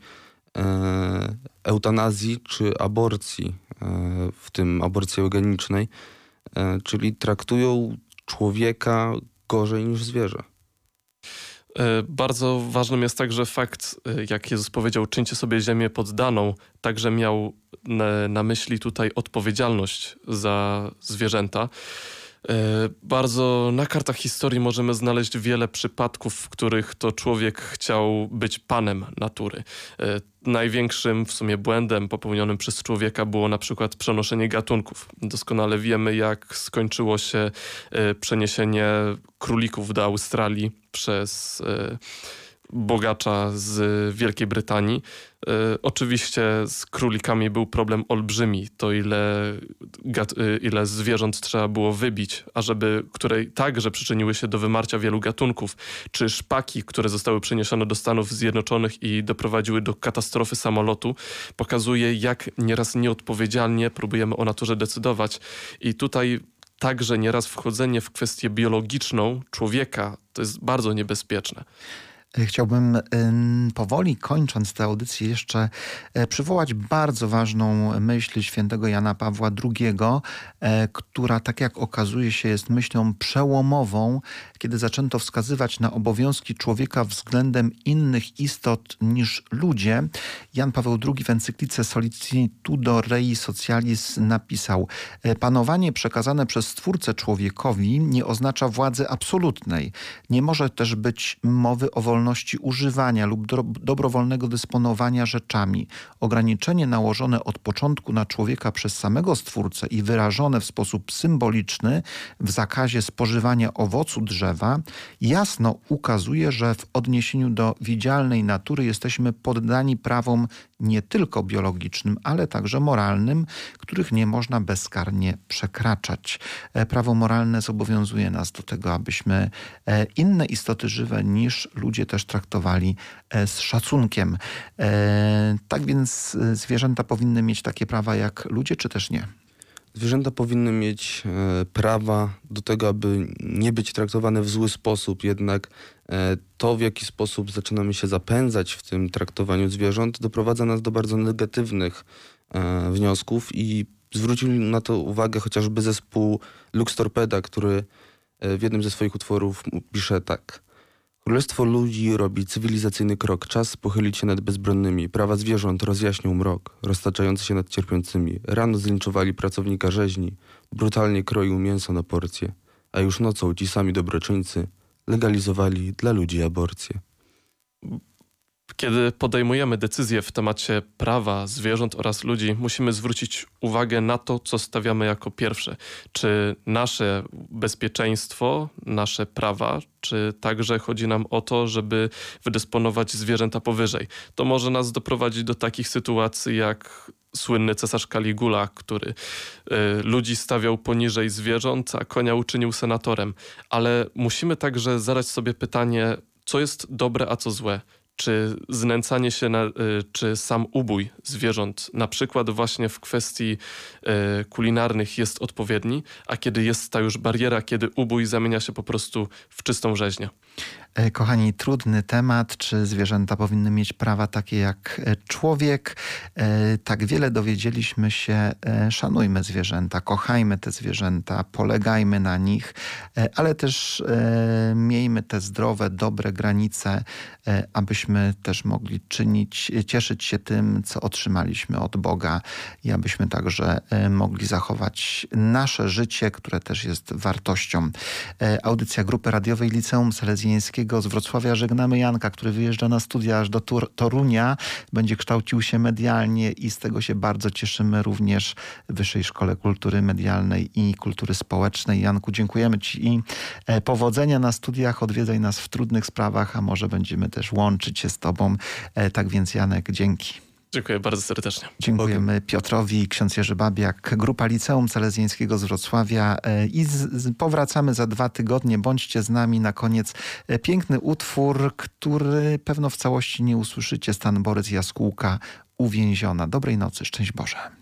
e, eutanazji czy aborcji, e, w tym aborcji eugenicznej, e, czyli traktują człowieka gorzej niż zwierzę.
E, bardzo ważnym jest także fakt, e, jak Jezus powiedział, czyńcie sobie ziemię poddaną, także miał na myśli tutaj odpowiedzialność za zwierzęta. E, bardzo na kartach historii możemy znaleźć wiele przypadków, w których to człowiek chciał być panem natury. E, największym w sumie błędem popełnionym przez człowieka było na przykład przenoszenie gatunków. Doskonale wiemy, jak skończyło się e, przeniesienie królików do Australii przez bogacza z Wielkiej Brytanii. E, oczywiście z królikami był problem olbrzymi, to ile, e, ile zwierząt trzeba było wybić, ażeby, które także przyczyniły się do wymarcia wielu gatunków, czy szpaki, które zostały przeniesione do Stanów Zjednoczonych i doprowadziły do katastrofy samolotu, pokazuje jak nieraz nieodpowiedzialnie próbujemy o naturze decydować. I tutaj także nieraz wchodzenie w kwestię biologiczną człowieka to jest bardzo niebezpieczne.
Chciałbym powoli kończąc tę audycję jeszcze e, przywołać bardzo ważną myśl świętego Jana Pawła II, e, która tak jak okazuje się jest myślą przełomową, kiedy zaczęto wskazywać na obowiązki człowieka względem innych istot niż ludzie. Jan Paweł II w encyklice Solicitudo Rei Socialis napisał e, Panowanie przekazane przez Stwórcę człowiekowi nie oznacza władzy absolutnej. Nie może też być mowy o wolności wolności używania lub do, dobrowolnego dysponowania rzeczami. Ograniczenie nałożone od początku na człowieka przez samego Stwórcę i wyrażone w sposób symboliczny w zakazie spożywania owocu drzewa jasno ukazuje, że w odniesieniu do widzialnej natury jesteśmy poddani prawom nie tylko biologicznym, ale także moralnym, których nie można bezkarnie przekraczać. E, prawo moralne zobowiązuje nas do tego, abyśmy e, inne istoty żywe niż ludzie też traktowali e, z szacunkiem. Tak więc zwierzęta powinny mieć takie prawa jak ludzie, czy też nie?
Zwierzęta powinny mieć prawa do tego, aby nie być traktowane w zły sposób, jednak to, w jaki sposób zaczynamy się zapędzać w tym traktowaniu zwierząt, doprowadza nas do bardzo negatywnych e, wniosków i zwrócił na to uwagę chociażby zespół Lux Torpeda, który w jednym ze swoich utworów pisze tak. Królestwo ludzi robi cywilizacyjny krok. Czas pochylić się nad bezbronnymi. Prawa zwierząt rozjaśnił mrok, roztaczający się nad cierpiącymi. Rano zlinczowali pracownika rzeźni. Brutalnie kroił mięso na porcje. A już nocą ci sami dobroczyńcy legalizowali dla ludzi aborcję.
Kiedy podejmujemy decyzje w temacie prawa zwierząt oraz ludzi, musimy zwrócić uwagę na to, co stawiamy jako pierwsze. Czy nasze bezpieczeństwo, nasze prawa, czy także chodzi nam o to, żeby wydysponować zwierzęta powyżej. To może nas doprowadzić do takich sytuacji jak słynny cesarz Caligula, który y, ludzi stawiał poniżej zwierząt, a konia uczynił senatorem. Ale musimy także zadać sobie pytanie, co jest dobre, a co złe czy znęcanie się, na, y, czy sam ubój zwierząt, na przykład właśnie w kwestii y, kulinarnych jest odpowiedni, a kiedy jest ta już bariera, kiedy ubój zamienia się po prostu w czystą rzeźnię.
E, kochani, trudny temat, czy zwierzęta powinny mieć prawa takie jak e, człowiek. E, tak wiele dowiedzieliśmy się, szanujmy zwierzęta, kochajmy te zwierzęta, polegajmy na nich, ale też miejmy te zdrowe, dobre granice, abyśmy też mogli czynić, cieszyć się tym, co otrzymaliśmy od Boga i abyśmy także mogli zachować nasze życie, które też jest wartością. Audycja Grupy Radiowej Liceum Salezjańskiego z Wrocławia żegnamy Janka, który wyjeżdża na studia aż do Tur Torunia. Będzie kształcił się medialnie i z tego się bardzo cieszymy również w Wyższej Szkole Kultury Medialnej i Kultury Społecznej. Janku, dziękujemy Ci i e, powodzenia na studiach. Odwiedzaj nas w trudnych sprawach, a może będziemy też łączyć się z Tobą. E, tak więc Janek, dzięki.
Dziękuję bardzo serdecznie.
Dziękujemy Piotrowi, ksiądz Jerzy Babiak, Grupa Liceum Salezjańskiego z Wrocławia e, i z, z, powracamy za dwa tygodnie. Bądźcie z nami na koniec. E, piękny utwór, który pewno w całości nie usłyszycie. Stan Borys Jaskółka, Uwięziona. Dobrej nocy, szczęść Boże.